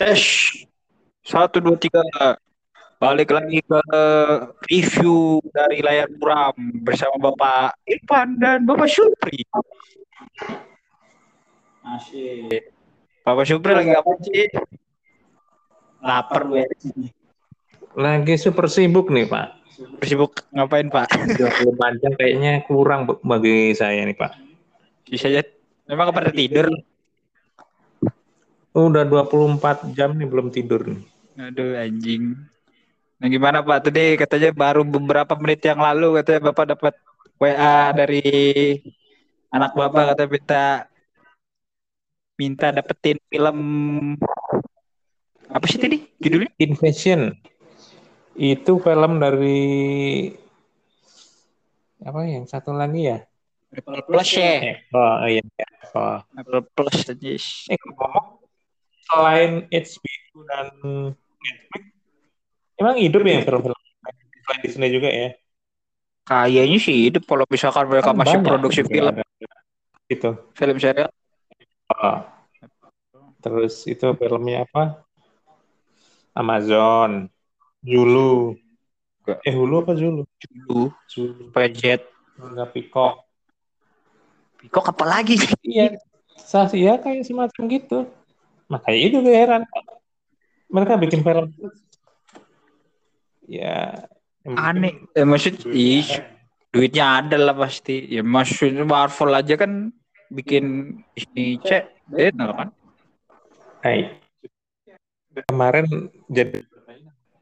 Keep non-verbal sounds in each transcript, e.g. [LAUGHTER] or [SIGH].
Tes satu dua tiga balik lagi ke review dari layar muram bersama Bapak Irfan dan Bapak Supri. Masih. Bapak Supri lagi apa sih? Lapar gue. Lagi super sibuk nih Pak. Sibuk ngapain Pak? 24 jam kayaknya kurang bagi saya nih Pak. Bisa aja. Memang pada tidur? Udah 24 jam nih belum tidur nih. Aduh anjing. Nah gimana Pak? Tadi katanya baru beberapa menit yang lalu katanya Bapak dapat WA dari anak Bapak kata minta minta dapetin film apa sih tadi judulnya? Invasion. Itu film dari apa yang satu lagi ya? Apple Plus ya. Oh iya. Oh. Apple Plus aja. Eh, ngomong selain HBO dan Netflix, emang hidup ya film-film selain Disney juga ya? Kayaknya sih hidup kalau misalkan mereka Kan masih banyak produksi film. Itu. film serial. Oh. Terus itu filmnya apa? Amazon, Hulu. Eh Hulu apa Zulu? Dulu Zulu. Pajet. Enggak Peacock. Kok apa lagi? Iya, sih ya kayak semacam gitu. Makanya itu gue heran. Mereka bikin film. Ya. Aneh. Eh, maksud ih, duitnya ada lah pasti. Ya maksudnya Marvel aja kan bikin ini cek beda kan. Hai. Kemarin jadi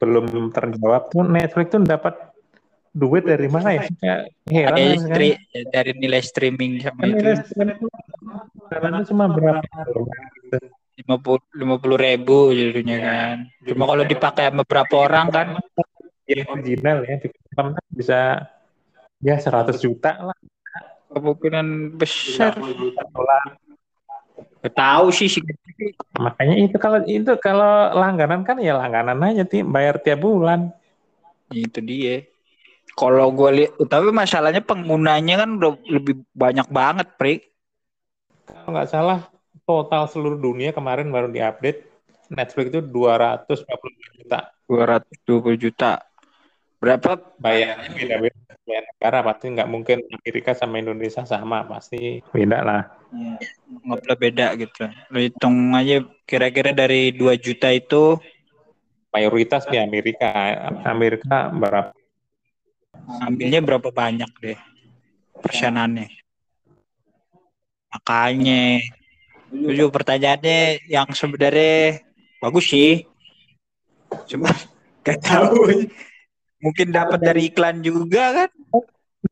belum terjawab tuh Netflix tuh dapat duit dari mana ya? Kayak heran Ada kan. stri- dari nilai streaming sama Kan itu nilai streaming itu karena cuma berapa? 50 lima puluh ribu jadinya kan. Cuma kalau dipakai sama beberapa orang kan Yang original ya, bisa ya 100 juta lah. kemungkinan besar. dolar. Tahu sih sih. Makanya itu kalau itu kalau langganan kan ya langganan aja ti bayar tiap bulan. Itu dia. Kalau gue lihat, tapi masalahnya penggunanya kan udah lebih banyak banget, Pri. Kalau nggak salah total seluruh dunia kemarin baru diupdate Netflix itu 250 juta 220 juta. Berapa? bayarnya beda-beda Beda negara pasti nggak mungkin Amerika sama Indonesia sama pasti beda lah Ya, nggak beda gitu. Lu hitung aja kira-kira dari 2 juta itu mayoritas di Amerika Amerika berapa ambilnya berapa banyak deh persenannya. Makanya itu juga pertanyaannya yang sebenarnya bagus sih. Cuma [LAUGHS] gak tahu. Mungkin dapat dari iklan juga kan?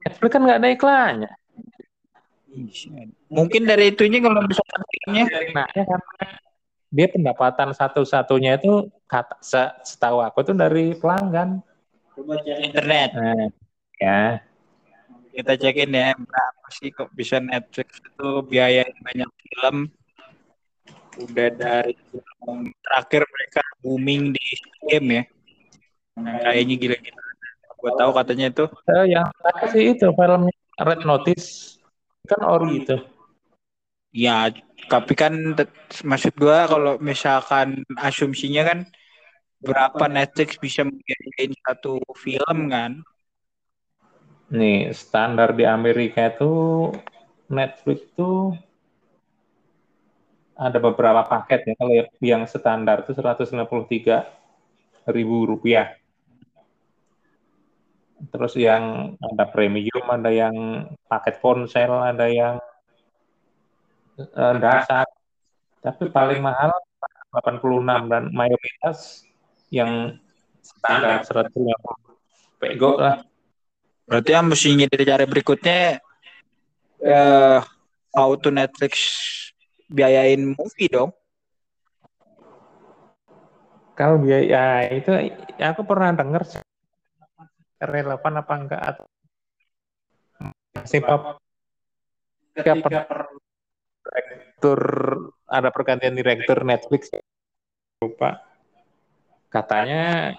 Netflix kan nggak ada iklannya Mungkin dari itunya kalau misalkan filmnya nah ya karena dia pendapatan satu-satunya itu kata se- setahu aku tuh dari pelanggan internet. nah, ya Kita cekin ya berapa sih kok bisa Netflix itu biayain banyak film. Udah dari film terakhir mereka booming di game ya. Nah, kayaknya gila-gila. Gue tahu katanya itu Eh, yang apa sih itu filmnya Red Notice kan ori itu ya tapi kan maksud gua kalau misalkan asumsinya kan berapa Netflix bisa membiayain satu film kan? nih standar di Amerika itu Netflix tuh ada beberapa paket ya kalau yang- standar itu 153 ribu rupiah. Terus yang ada premium ada yang paket ponsel ada yang eh, dasar. Tapi paling mahal 86 dan mayoritas yang standar 150 pego lah. Berarti yang mesti dari cara berikutnya eh how to Netflix biayain movie dong. Kalau biaya ya itu ya aku pernah dengar relevan apa enggak atau masih pap ketika direktur ada pergantian direktur Netflix. Lupa. Katanya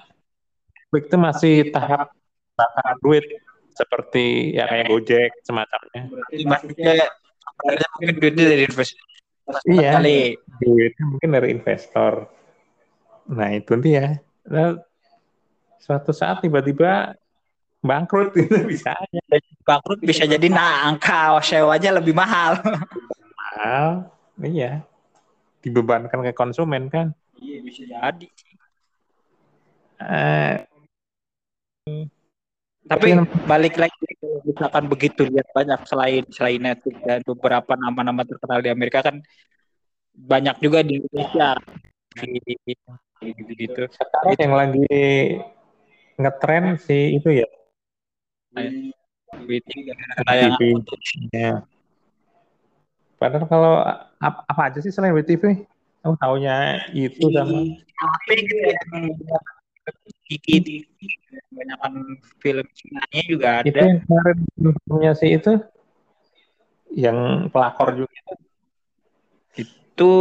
Netflix itu masih tahap bakar duit seperti ya kayak Gojek semacamnya. Berarti maksudnya sebenarnya mungkin duitnya dari investasi Iya. kali. duitnya mungkin dari investor Nah itu dia. Nah, suatu saat tiba-tiba bangkrut itu [LAUGHS] bisa aja. Bangkrut bisa jadi nah angka sewanya lebih mahal. Mahal, iya. Dibebankan ke konsumen kan. Iya bisa jadi. Eh, Tapi balik lagi misalkan begitu lihat banyak selain selain Netflix dan beberapa nama-nama terkenal di Amerika kan banyak juga di Indonesia. Gitu sekarang yang lagi ngetren sih itu ya? WTV. Ya. Padahal kalau apa, apa aja sih selain WTV? Aku taunya itu sama Kiki banyak film Cina-nya juga itu ada. yang kemarin filmnya sih itu? Yang pelakor juga. Itu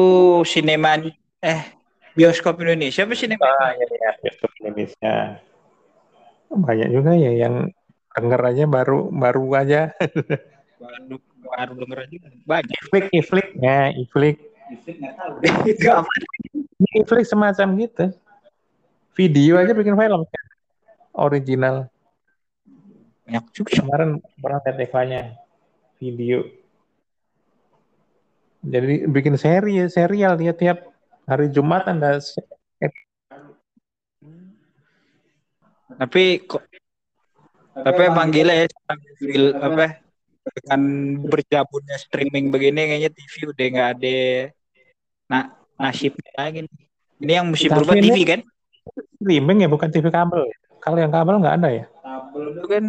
sinema eh bioskop Indonesia apa sinema? Ah ya ya bioskop Indonesia. Banyak juga ya yang denger aja baru baru aja. Baru baru denger aja. Banyak. Iflik iflik. Ya iflik itu apa [LAUGHS] iflik semacam gitu video aja bikin film. Kan original. Banyak juga. Kemarin pernah Eva-nya. Video. Jadi bikin seri serial dia tiap hari Jumat ada se- tapi kok tapi emang gila ya apa dengan berjabutnya streaming begini kayaknya TV udah nggak ada nah nasibnya lagi nih. ini yang mesti berubah TV kan streaming ya bukan TV kabel ya? kalau yang kabel nggak ada ya kabel itu kan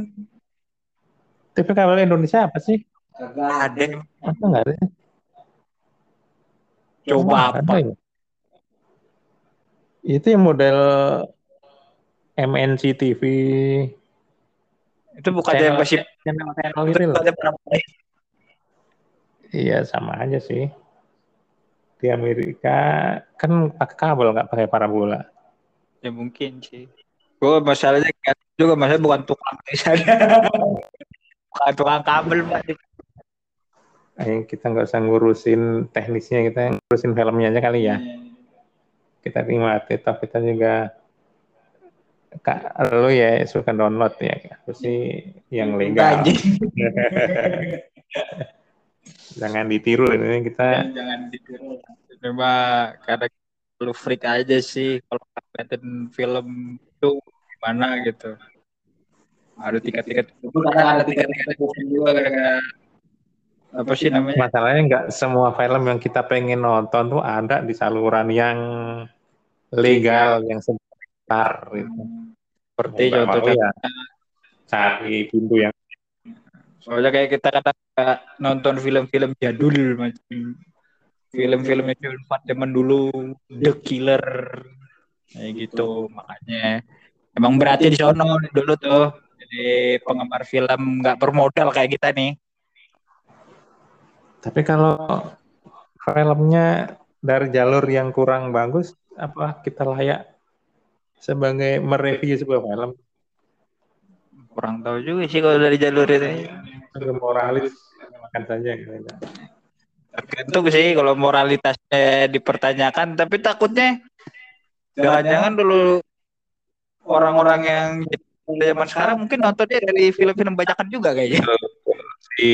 TV kabel Indonesia apa sih nggak ada masa nggak ada coba apa ada ya? itu yang model MNC TV itu bukan Channel- yang masih channel-channel itu loh. ada berapa Iya sama aja sih. Di Amerika kan pakai kabel nggak pakai parabola. Ya mungkin sih gue masalahnya kayak juga masalah bukan tukang di sana [LAUGHS] bukan tukang kabel Pak. Eh, kita nggak usah ngurusin teknisnya, kita ngurusin filmnya aja kali ya. Kita nikmati, toh kita juga Kak, lu ya suka download ya, aku sih yang legal. [LAUGHS] Jangan ditiru ini kita jangan ditiru cuma kadang lu freak aja sih kalau ngeliatin film itu gimana gitu. Ada tiket-tiket. Itu kadang ada tiket-tiket juga gara-gara apa sih namanya? Masalahnya nggak semua film yang kita pengen nonton tuh ada di saluran yang legal yang sebentar gitu. seperti mau contohnya ya. Cari pintu yang soalnya kayak kita kata nonton film-film jadul macam film-filmnya film Fat zaman dulu The Killer kayak gitu. makanya. Emang berarti di sono dulu tuh jadi penggemar film nggak bermodal kayak kita nih. Tapi kalau filmnya dari jalur yang kurang bagus apa kita layak sebagai mereview sebuah film? Kurang tahu juga sih kalau dari jalur itu. Moralis makan saja gitu. Tergantung sih kalau moralitasnya dipertanyakan tapi takutnya jangan-jangan dulu orang-orang yang zaman sekarang mungkin nontonnya dari film-film bajakan juga kayaknya. Si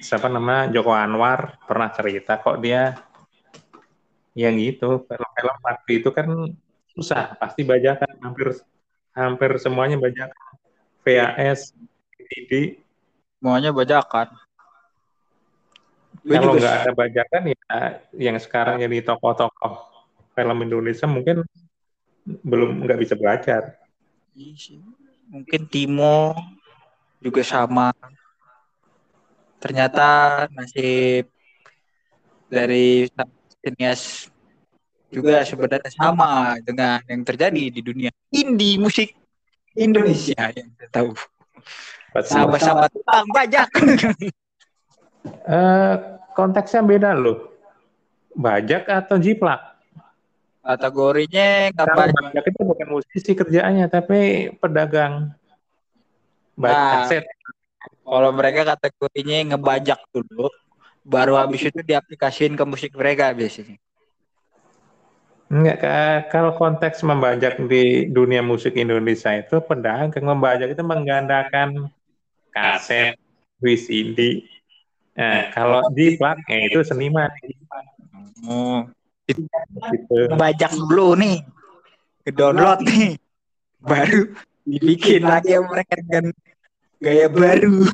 siapa nama Joko Anwar pernah cerita kok dia yang gitu film-film waktu itu kan susah pasti bajakan hampir hampir semuanya bajakan. VHS DVD semuanya bajakan kalau juga nggak ada bajakan ya yang sekarang jadi tokoh-tokoh film Indonesia mungkin belum nggak bisa belajar Iya. Mungkin Timo juga sama. Ternyata nasib dari sinias juga sebenarnya sama dengan yang terjadi di dunia indie musik Indonesia yang kita tahu. Sama-sama tukang bajak. [LAUGHS] Eh, konteksnya beda loh bajak atau jiplak Kategorinya kapan? bajak itu bukan musisi kerjaannya tapi pedagang bajak Nah. Kalau mereka kategorinya ngebajak dulu, baru habis itu diaplikasiin ke musik mereka biasanya. Enggak, kalau konteks membajak di dunia musik Indonesia itu pedagang membajak itu menggandakan kaset, VCD. Nah, kalau di plak, ya itu seniman. Oh, gitu. Bajak dulu nih, ke download nih, baru dibikin lagi yang mereka dengan gaya baru.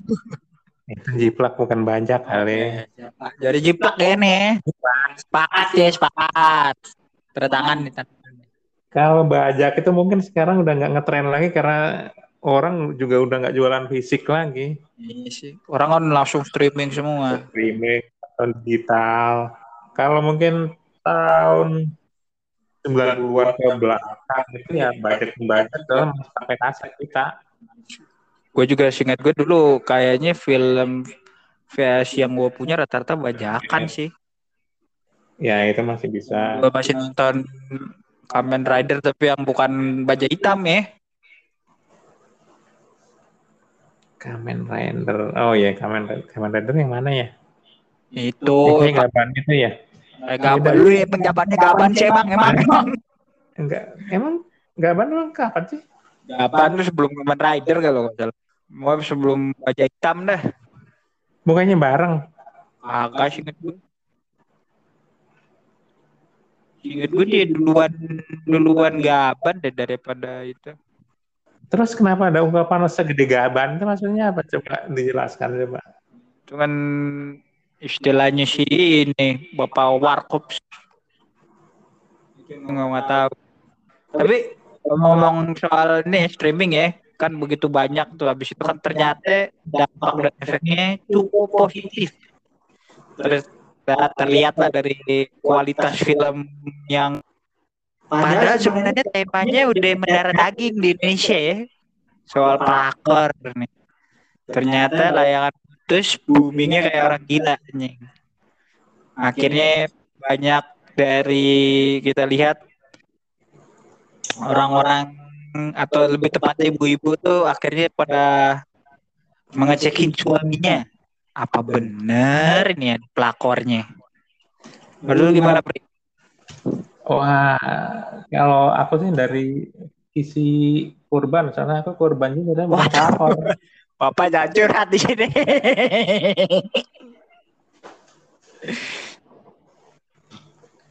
Itu jiplak bukan bajak kali. Jadi jiplak ya nih. Sepakat ya, sepakat. Tanda tangan nih. Kalau bajak itu mungkin sekarang udah nggak ngetren lagi karena orang juga udah nggak jualan fisik lagi. Iya sih. Orang kan langsung streaming semua. Streaming atau digital. Kalau mungkin tahun 90-an ke belakang itu ya budget budget dalam sampai kaset kita. Gue juga ingat gue dulu kayaknya film VS yang gue punya rata-rata bajakan sih. Ya itu masih bisa. Gue masih nonton Kamen Rider tapi yang bukan baja hitam ya. Kamen Rider. Oh ya Kamen Rider. Kamen Rider yang mana ya? Itu. Itu gaban itu ya. Eh, gaban lu ya penjabatnya gaban sih emang emang. Enggak, emang gaban emang kapan sih? Gaban tuh sebelum Kamen Rider kalau nggak salah. Mau sebelum baja hitam dah. Bukannya bareng. Agak sih gue. Ingat gue dia duluan duluan gaban deh daripada itu. Terus kenapa ada ungkapan segede gaban itu maksudnya apa? Coba dijelaskan coba. Cuman istilahnya sih ini Bapak Warkop. Nggak tahu. Tapi ngomong soal ini streaming ya, kan begitu banyak tuh. Habis itu kan ternyata dampak dan efeknya cukup positif. Terus terlihat lah dari kualitas film yang padahal sebenarnya temanya udah mendarah daging di Indonesia ya soal pelakor nih ternyata layangan putus boomingnya kayak orang gila nih akhirnya banyak dari kita lihat orang-orang atau lebih tepatnya ibu-ibu tuh akhirnya pada mengecekin suaminya apa benar ini ya pelakornya? Menurut gimana, Pri? Wah, kalau aku sih dari sisi korban, karena aku korban juga dan bukan pelakor. Bapak jujur hati sini. [LAUGHS]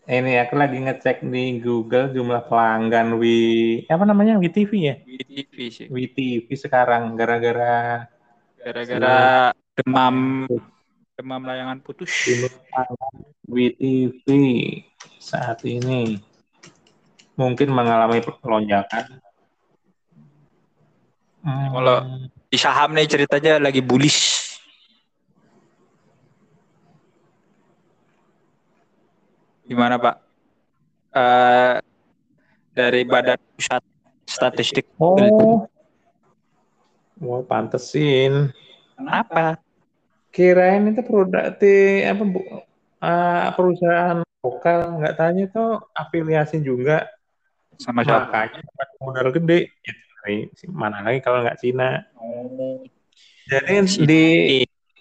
Ini aku lagi ngecek di Google jumlah pelanggan Wi apa namanya WeTV ya? WeTV sih. WeTV sekarang gara-gara gara-gara demam demam layangan putus. WTV saat ini mungkin mengalami lonjakan. Hmm. Kalau di saham nih ceritanya lagi bullish. Gimana Pak? Uh, dari Badan Pusat Statistik. Oh, mau pantesin. Kenapa? Kirain itu produk di apa bu, uh, perusahaan lokal nggak tanya itu afiliasi juga sama siapa? Makanya modal gede. Ya, mana lagi kalau nggak Cina. Oh. Jadi di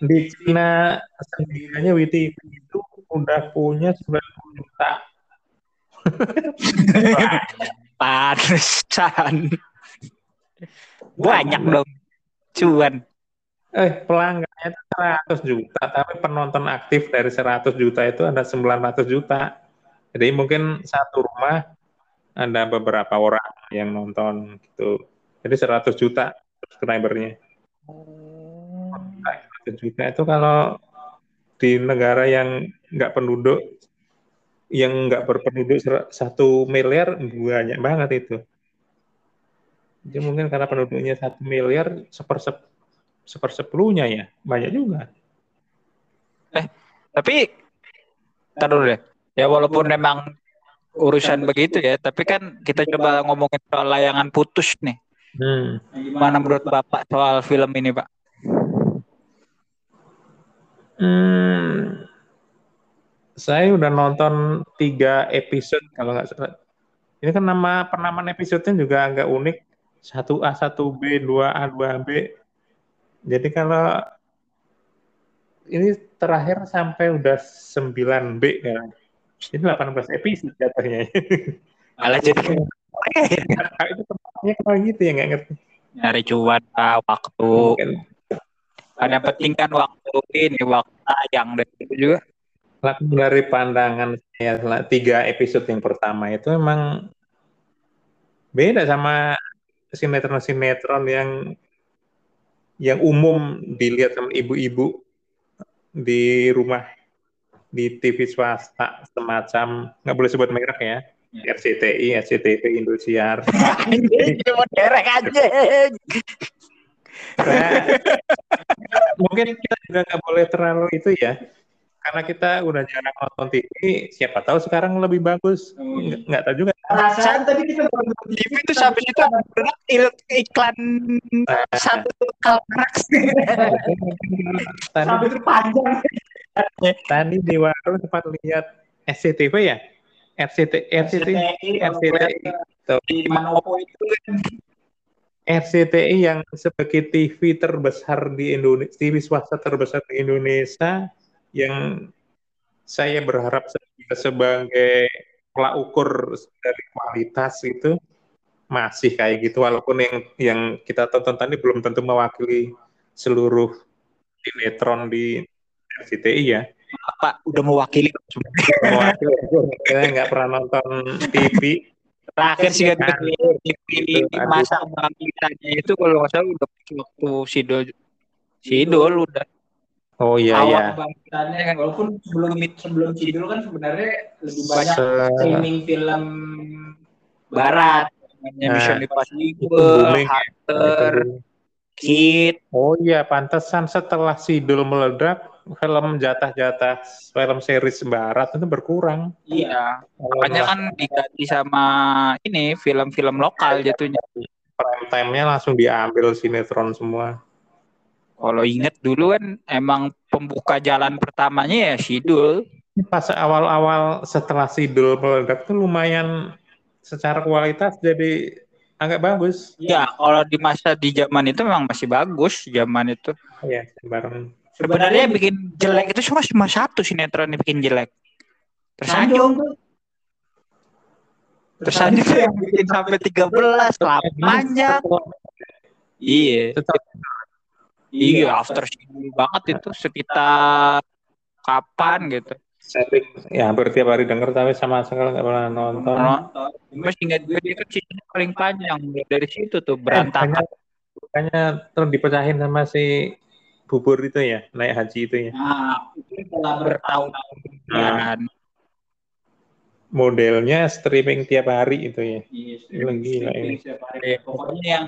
di Cina sendirinya WTP itu udah punya 90 juta. Pantesan. Banyak dong. Cuan eh pelanggannya itu 100 juta, tapi penonton aktif dari 100 juta itu ada 900 juta. Jadi mungkin satu rumah ada beberapa orang yang nonton gitu. Jadi 100 juta subscribernya. Oh. 100 juta itu kalau di negara yang nggak penduduk, yang nggak berpenduduk satu miliar banyak banget itu. Jadi mungkin karena penduduknya satu miliar seper sepersepuluhnya ya banyak juga. Eh tapi taruh deh. Ya walaupun memang urusan begitu ya tapi kan kita coba ngomongin soal layangan putus nih. Hmm. gimana menurut bapak soal film ini pak? Hmm, saya udah nonton tiga episode kalau nggak salah. Ini kan nama penamaan episodenya juga agak unik. Satu A satu B dua A dua B jadi kalau ini terakhir sampai udah 9B kan. Ini 18 episode jatuhnya. Malah jadi itu tempatnya kalau gitu ya nggak ngerti. nyari cuan waktu. Ada penting kan waktu ini waktu tayang dan itu juga. laku dari pandangan saya setelah tiga episode yang pertama itu memang beda sama sinetron-sinetron yang yang umum dilihat sama ibu-ibu di rumah di TV swasta semacam nggak boleh sebut merek ya Ya. RCTI, SCTV, Indosiar. Anjing, cuma derek aja. Nah, mungkin kita juga nggak boleh terlalu itu ya, karena kita udah jarang nonton TV. Siapa tahu sekarang lebih bagus. Oh, iya. Nggak, nggak tahu juga. Perasaan tadi kita nonton TV itu sampai il- iklan satu kalprax. Tadi, itu panjang. tadi di warung sempat lihat SCTV ya, RCT, RCTI, RCTI, di Manopo itu kan. RCTI yang sebagai TV terbesar di Indonesia, TV swasta terbesar di Indonesia, yang saya berharap se- sebagai pelak ukur dari kualitas itu masih kayak gitu, walaupun yang yang kita tonton tadi belum tentu mewakili seluruh sinetron di RCTI ya. Pak udah mewakili? Mewakili, saya nggak pernah nonton TV. terakhir sih kan di, masa bangkitannya itu kalau nggak salah udah waktu Sidol Sidol udah Oh iya awal ya. kebangkitannya kan walaupun sebelum sebelum Sidol kan sebenarnya lebih banyak Se- streaming film barat namanya Nah, Mission Impossible. Hunter. Kid, Oh iya, pantesan setelah Sidul meledak, film jatah-jatah film series barat itu berkurang. iya. Kalau Makanya kan diganti sama ini film-film lokal jatuhnya. prime time-nya langsung diambil sinetron semua. Kalau inget dulu kan emang pembuka jalan pertamanya ya Sidul. Ini Pas awal-awal setelah Sidul meledak tuh lumayan secara kualitas jadi agak bagus. Ya, kalau di masa di zaman itu memang masih bagus zaman itu. Ya, bareng. Sebenarnya yang bikin jelek itu cuma cuma satu sinetron yang bikin jelek. Tersanjung. Tersanjung yang bikin sampai 13 lama panjang. Iya. Tetap Iya, after Sidul banget itu sekitar kapan gitu. sering ya hampir tiap hari denger tapi sama sekali nggak pernah nonton. Nonton. Mas ingat gue dia kan paling panjang dari situ tuh berantakan. Bukannya, terus dipecahin sama si bubur itu ya, naik haji itu ya. Nah, itu telah bertahun-tahun kemudian. Modelnya streaming tiap hari itu ya. Iya, Gila, gila ini. setiap hari. Pokoknya yang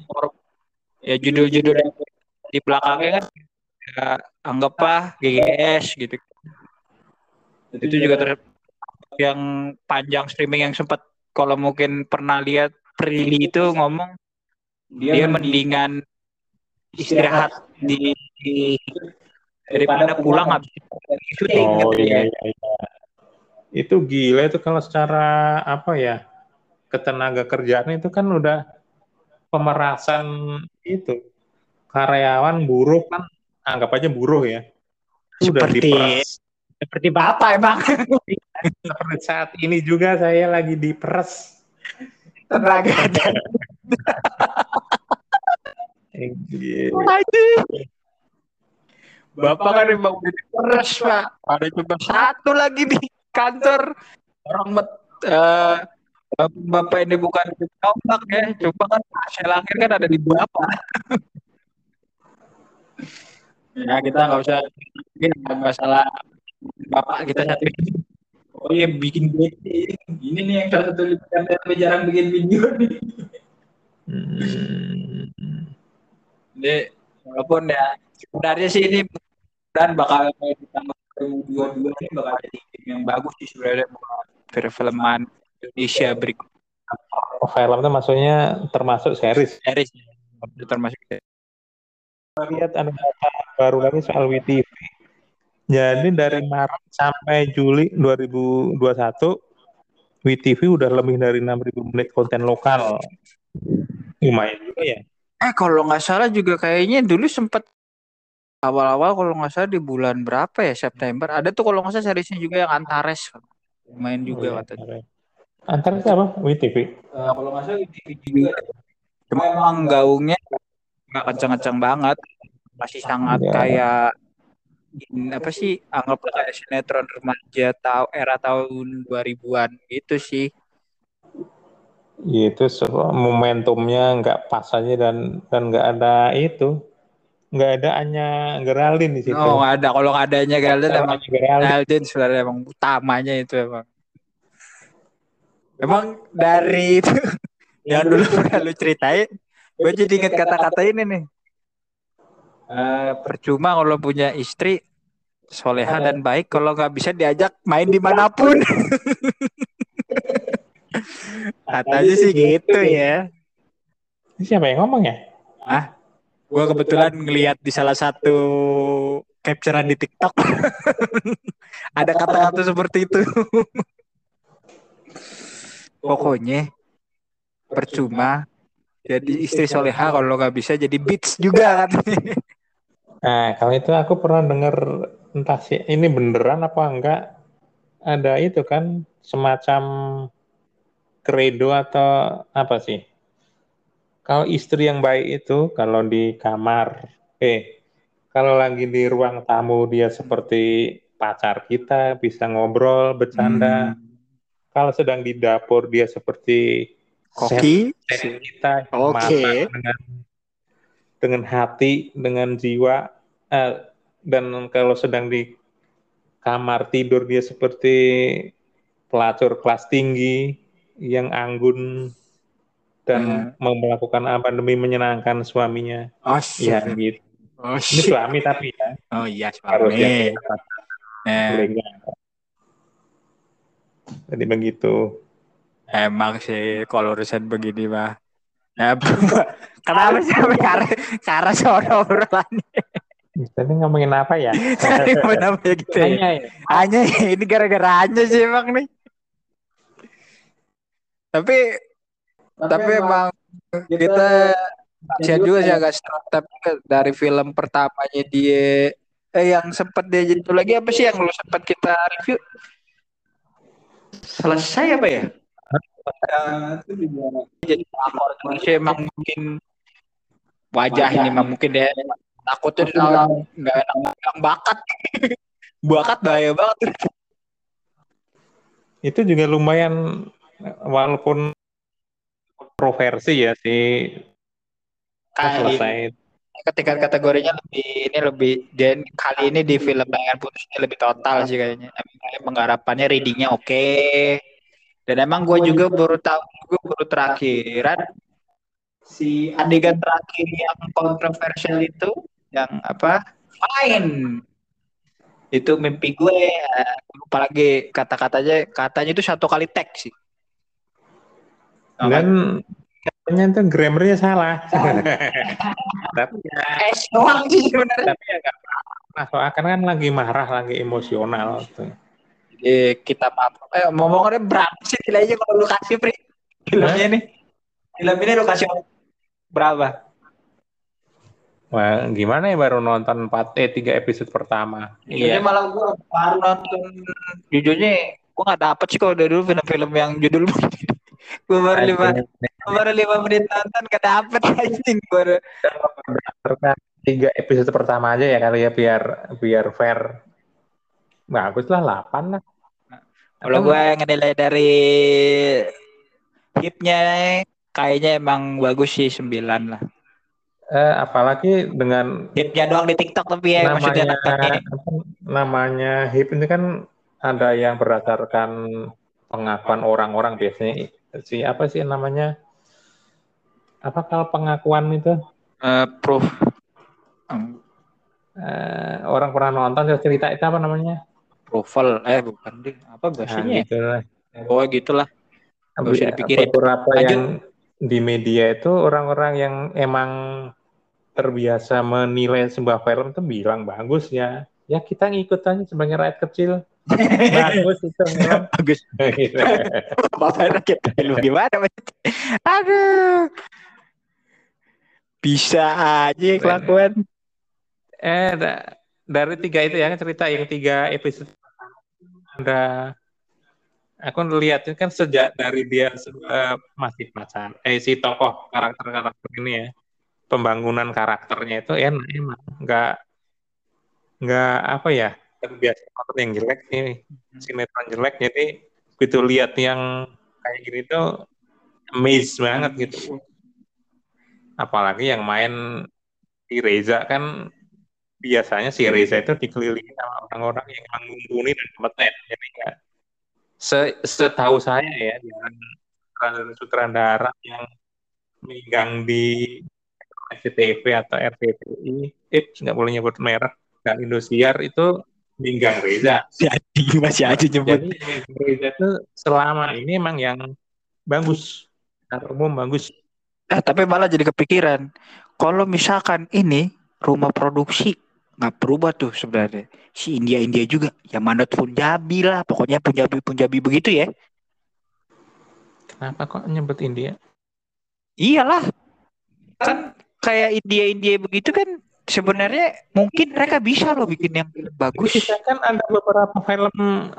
ya judul-judul yang di belakangnya kan ya, anggaplah GGS gitu. Itu juga ter yang panjang streaming yang sempat kalau mungkin pernah lihat Prilly itu ngomong dia mendingan istirahat di, di daripada pulang habis syuting Oh gitu iya, ya. iya, iya. Itu gila itu kalau secara apa ya ketenaga kerjaan itu kan udah pemerasan itu karyawan buruh kan anggap aja buruh ya. Itu Udah Seperti- diperas. Seperti bapak emang Seperti saat ini juga saya lagi diperes. tenaga dan. Anjing. Bapak kan emang udah diperes pak. Ada cuma satu lagi di kantor. Orang met, eh, bapak ini bukan tombak ya. Cuma kan hasil akhir kan ada di bapak. Ya kita nggak usah mungkin masalah bapak kita satu. Oh iya bikin bete. Ini nih yang salah satu liputan tapi jarang bikin video nih. Hmm. Jadi walaupun ya sebenarnya sih ini dan bakal di tahun 2022 ini bakal jadi tim yang bagus sih sebenarnya buat perfilman Indonesia berikut Oh, film itu maksudnya termasuk series. series termasuk lihat ada data baru lagi soal WTV. Jadi dari Maret sampai Juli 2021 WTV udah lebih dari 6.000 menit konten lokal. Lumayan juga ya. eh kalau nggak salah juga kayaknya dulu sempat awal-awal kalau nggak salah di bulan berapa ya September ada tuh kalau nggak salah seriesnya juga yang Antares main juga Oh, iya, katanya. ya. Antara siapa? WTV. Eh, kalau nggak salah di juga. Cuma emang gaungnya nggak kencang-kencang banget, masih sangat Iya. kayak in- apa sih anggaplah kayak sinetron remaja tahu era tahun 2000-an gitu sih. Itu semua momentumnya nggak pas aja dan dan nggak ada itu, nggak ada Anya Geraldine di situ. Oh nggak ada kalau nggak adanya Kalau emang Geraldine Galden sebenarnya emang utamanya itu emang. Emang dari itu [LAUGHS] yang dulu pernah [LAUGHS] lu ceritain, gue jadi inget kata-kata ini nih. Eh, percuma kalau punya istri soleha dan baik kalau nggak bisa diajak main di mana pun. [LAUGHS] Katanya sih gitu ya. Ini siapa yang ngomong ya? Gue kebetulan ngeliat di salah satu capturean di TikTok. [LAUGHS] Ada kata-kata seperti itu. Pokoknya percuma jadi istri soleha kalau nggak bisa jadi beats juga katanya. [LAUGHS] Nah, kalau itu aku pernah dengar entah sih ini beneran apa enggak ada itu kan semacam kredo atau apa sih? Kalau istri yang baik itu kalau di kamar, eh kalau lagi di ruang tamu dia seperti pacar kita bisa ngobrol, bercanda. Hmm. Kalau sedang di dapur dia seperti Koki. kita Oke. masak dengan dengan hati, dengan jiwa. Eh, dan kalau sedang di kamar tidur dia seperti pelacur kelas tinggi yang anggun dan mau melakukan apa demi menyenangkan suaminya. Oh, Ya gitu. Oh, Ini suami tapi ya Oh iya, suami. yang Eh. Jadi begitu. Emang sih kalau urusan begini mah. [LAUGHS] Ya, kenapa sih sampai karena karena soal obrolannya? Tadi ngomongin apa ya? Tadi mau namanya gitu ya. Hanya ya. Hanya ini gara-gara hanya sih emang nih. Tapi tapi emang kita kasihan juga sih agak stroke tapi dari film pertamanya dia eh yang sempat dia jadi itu lagi apa sih yang lu sempat kita review selesai apa ya itu juga jadi pelakor sih emang mungkin wajah ini mah mungkin dia takutnya dia nggak enak nggak bakat. [LAUGHS] Bakat bahaya banget. Itu juga lumayan walaupun kontroversi ya si kali selesai. ketika kategorinya lebih ini lebih dan kali ini di film bayangan putus ini lebih total sih kayaknya. Emang penggarapannya readingnya oke dan emang gue juga baru tahu gue baru terakhiran si adegan terakhir yang kontroversial itu yang apa? Fine! Itu mimpi gue eh, lupa lagi kata-katanya. Katanya itu satu kali teks sih. Dan katanya itu grammarnya salah. [LAUGHS] Tapi ya. Es doang sih sebenarnya. Tapi ya nggak apa-apa. Soalnya kan kan lagi marah lagi emosional tuh. Eh, kita maaf. Eh, ngomongnya berapa sih nilainya kalau lu kasih, Pri? Filmnya nih. Film ini lu kasih berapa? Wah, gimana ya baru nonton 4 eh 3 episode pertama. Iya. malah gua baru nonton jujurnya gua nggak dapet sih kalau dari dulu film-film yang judul [LAUGHS] gua baru lima gua baru lima menit nonton gak dapet [LAUGHS] anjing baru. Berdasarkan tiga episode pertama aja ya kali ya biar biar fair. Bagus lah 8 lah. Kalau gua ngenilai dari hitnya kayaknya emang bagus sih 9 lah. Eh, apalagi dengan Hitnya doang di TikTok tapi ya maksudnya namanya nontonnya. apa, namanya HIP ini kan ada yang berdasarkan pengakuan orang-orang biasanya. Si apa sih namanya? Apa kalau pengakuan itu? Eh, proof. Eh, orang pernah nonton cerita itu apa namanya approval eh bukan ding apa nah, bahasanya ya? gitu lah oh gitulah. Nggak usah dipikirin. beberapa Lanjut. yang di media itu orang-orang yang emang terbiasa menilai sebuah film itu bilang bagus ya. Ya kita ngikut aja sebagai rakyat kecil. [LAUGHS] Bagus itu. Film bagus. [LAUGHS] Bapak rakyat lu gimana? Aduh. Bisa aja kelakuan. Eh, da- dari tiga itu ya cerita yang tiga episode ada aku lihat kan sejak dari dia uh, masih pacar eh si tokoh karakter karakter ini ya pembangunan karakternya itu enak emang nggak nggak apa ya terbiasa nonton yang jelek nih sinetron jelek. Jadi begitu lihat yang kayak gini tuh amazed banget gitu. Apalagi yang main si Reza kan biasanya si Reza itu dikelilingi sama orang-orang yang emang mumpuni dan kompeten jadi ya se setahu saya ya dengan sutradara yang minggang di SCTV atau RCTI, eh nggak boleh nyebut merek, dan Indosiar itu minggang Reza. Jadi masih aja nyebut. Jadi Reza itu selama ini emang yang bagus, secara umum bagus. Eh, tapi malah jadi kepikiran, kalau misalkan ini rumah produksi nggak berubah tuh sebenarnya. Si India India juga. Ya manut Punjabi lah. Pokoknya Punjabi Punjabi begitu ya. Kenapa kok nyebut India? Iyalah. Kan kayak India India begitu kan sebenarnya mungkin mereka bisa loh bikin yang bagus. Bisa kan ada beberapa film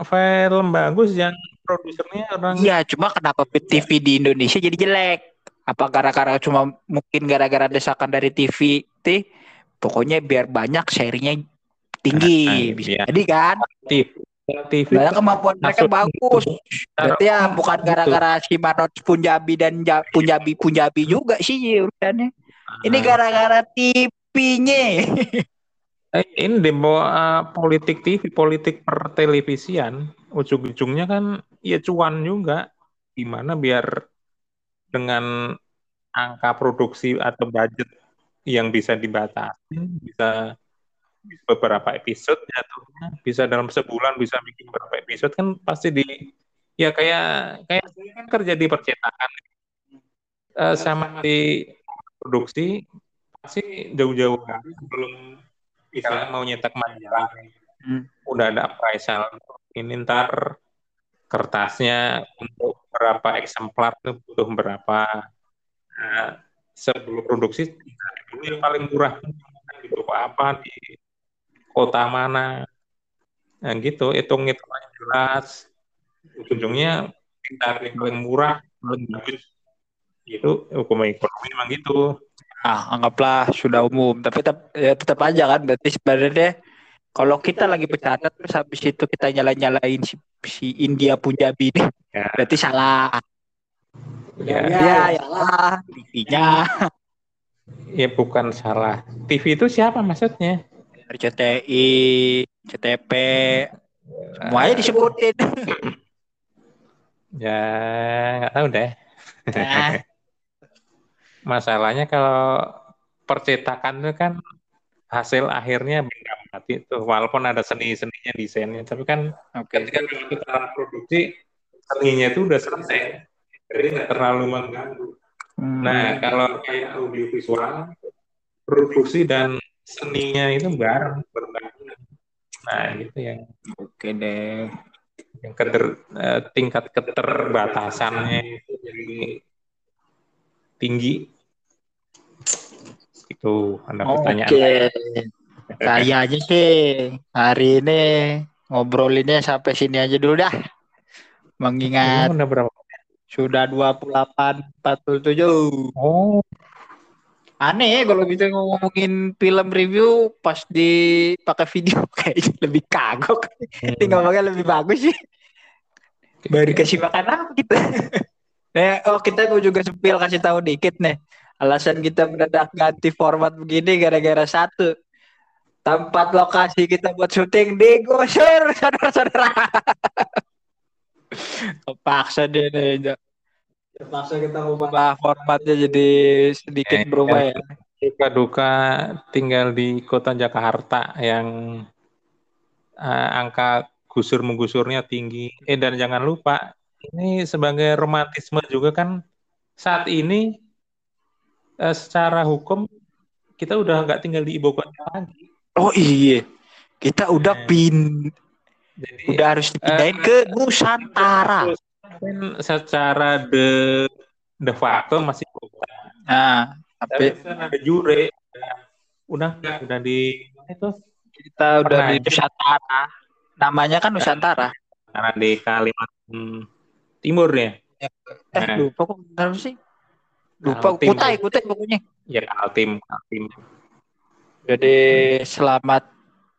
film bagus yang produsernya orang iya cuma kenapa TV di Indonesia jadi jelek? Apa gara-gara cuma mungkin gara-gara desakan dari TV teh pokoknya biar banyak sharingnya tinggi nah, nah bisa ya. jadi kan TV Karena kemampuan mereka bagus. Berarti ya bukan gara-gara si Manoj Punjabi dan Punjabi Punjabi juga sih urusannya. Ini ah. gara-gara TV-nya. Eh, ini demo uh, politik TV, politik per televisian, ujung-ujungnya kan ya cuan juga. Gimana biar dengan angka produksi atau budget yang bisa dibatasi bisa beberapa episode jatuhnya bisa dalam sebulan bisa bikin beberapa episode kan pasti di ya kayak kayak kan kerja di percetakan. Uh, sama di produksi pasti jauh-jauh belum misalnya mau nyetak majalah hmm. udah ada appraisal ini ntar kertasnya untuk berapa eksemplar itu butuh berapa. Nah, sebelum produksi yang paling murah di toko apa di kota mana. Nah gitu hitung hitung jelas. Ujungnya kita yang paling murah paling bagus. Itu hukum ekonomi memang gitu. Ah anggaplah sudah umum tapi tetap ya tetap aja kan berarti sebenarnya kalau kita lagi bercanda terus habis itu kita nyala nyalain si, si India Punjabi ini ya. berarti salah ya ya, ya, ya lah TV-nya Ya bukan salah. TV itu siapa maksudnya? RCTI, CTP, semuanya disebutin. ya nggak tahu deh. Nah. [LAUGHS] Masalahnya kalau percetakan itu kan hasil akhirnya benda mati tuh walaupun ada seni-seninya desainnya tapi kan okay. ketika kita produksi seninya itu udah selesai jadi nggak terlalu mengganggu Hmm. Nah, kalau kayak audiovisual, produksi dan seninya itu bareng berbarengan. Nah, gitu yang oke deh. Yang keter, uh, tingkat keterbatasannya itu jadi tinggi. Itu Anda pertanyaan. Oke. Kayaknya sih hari ini ngobrolinnya sampai sini aja dulu dah. Mengingat udah berapa sudah 28 47. Oh. Aneh ya kalau bisa ngomongin film review pas dipakai video [LAUGHS] kayaknya lebih kagok. Hmm. Tinggal pakai lebih bagus sih. Baru kasih makan apa kita? nah, [LAUGHS] oh kita juga sepil kasih tahu dikit nih. Alasan kita mendadak ganti format begini gara-gara satu. Tempat lokasi kita buat syuting digusur [LAUGHS] saudara-saudara. Terpaksa deh nih. Terpaksa kita ubah formatnya jadi sedikit eh, berubah ya. Duka duka tinggal di kota Jakarta yang uh, angka gusur menggusurnya tinggi. Eh dan jangan lupa ini sebagai romantisme juga kan saat ini uh, secara hukum kita udah nggak tinggal di ibu kota lagi. Oh iya, kita udah nah, pin, jadi, udah harus dipindahin uh, ke Nusantara kan secara de de facto masih kota. Nah, tapi kan ada jure. Udah udah di itu kita udah di Nusantara. Namanya kan Nusantara. Karena di Kalimantan Timur ya. Eh Nah. lupa kok kenapa sih? Lupa. Kutai Kutai pokoknya. Ya Kaltim, Kaltim. Jadi selamat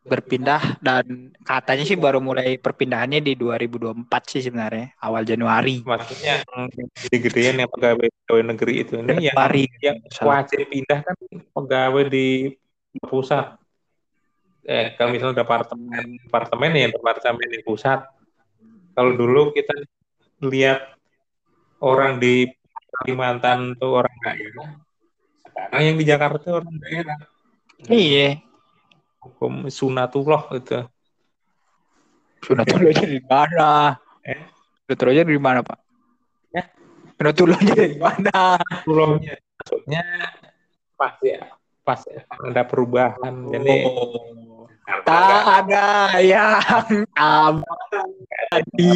berpindah dan katanya sih baru mulai perpindahannya di 2024 sih sebenarnya awal Januari. Maksudnya yang gede-gedean yang pegawai pegawai negeri itu ini yang Januari. yang wajib pindah kan pegawai di pusat. Eh, kalau misalnya departemen departemen ya departemen di pusat. Kalau dulu kita lihat orang di Kalimantan tuh orang daerah. Sekarang yang di Jakarta tuh orang daerah. Iya. Hukum sunatullah gitu. Sunatullahnya dari mana? Eh? Sunatullahnya dari mana, Pak? Ya. Sunatullahnya dari mana? Tullahnya maksudnya pas ya pas ya, ada perubahan. Jadi Oh. Tak ada yang abadi.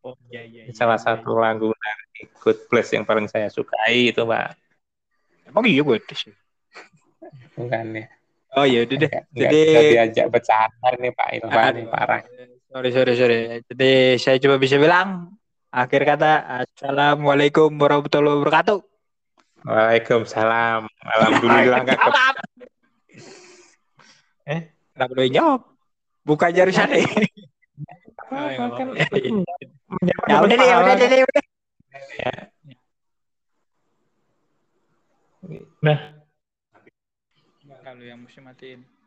Oh iya iya. iya. salah satu lagu dari Good Place yang paling saya sukai itu Pak Emang iya gue sih. bukan ya Oh iya udah deh. nggak Jadi- diajak bercanda nih Pak Ilvan nih parah Sorry sorry sorry. Jadi saya cuma bisa bilang akhir kata assalamualaikum warahmatullahi wabarakatuh. Waalaikumsalam Alhamdulillah nggak Salam. Eh? Kenapa lu yang jawab? Buka jari sana. kan [LAUGHS] Ya, ya udah deh, ya udah deh, ya udah. ya. nah Kalau yang mesti matiin.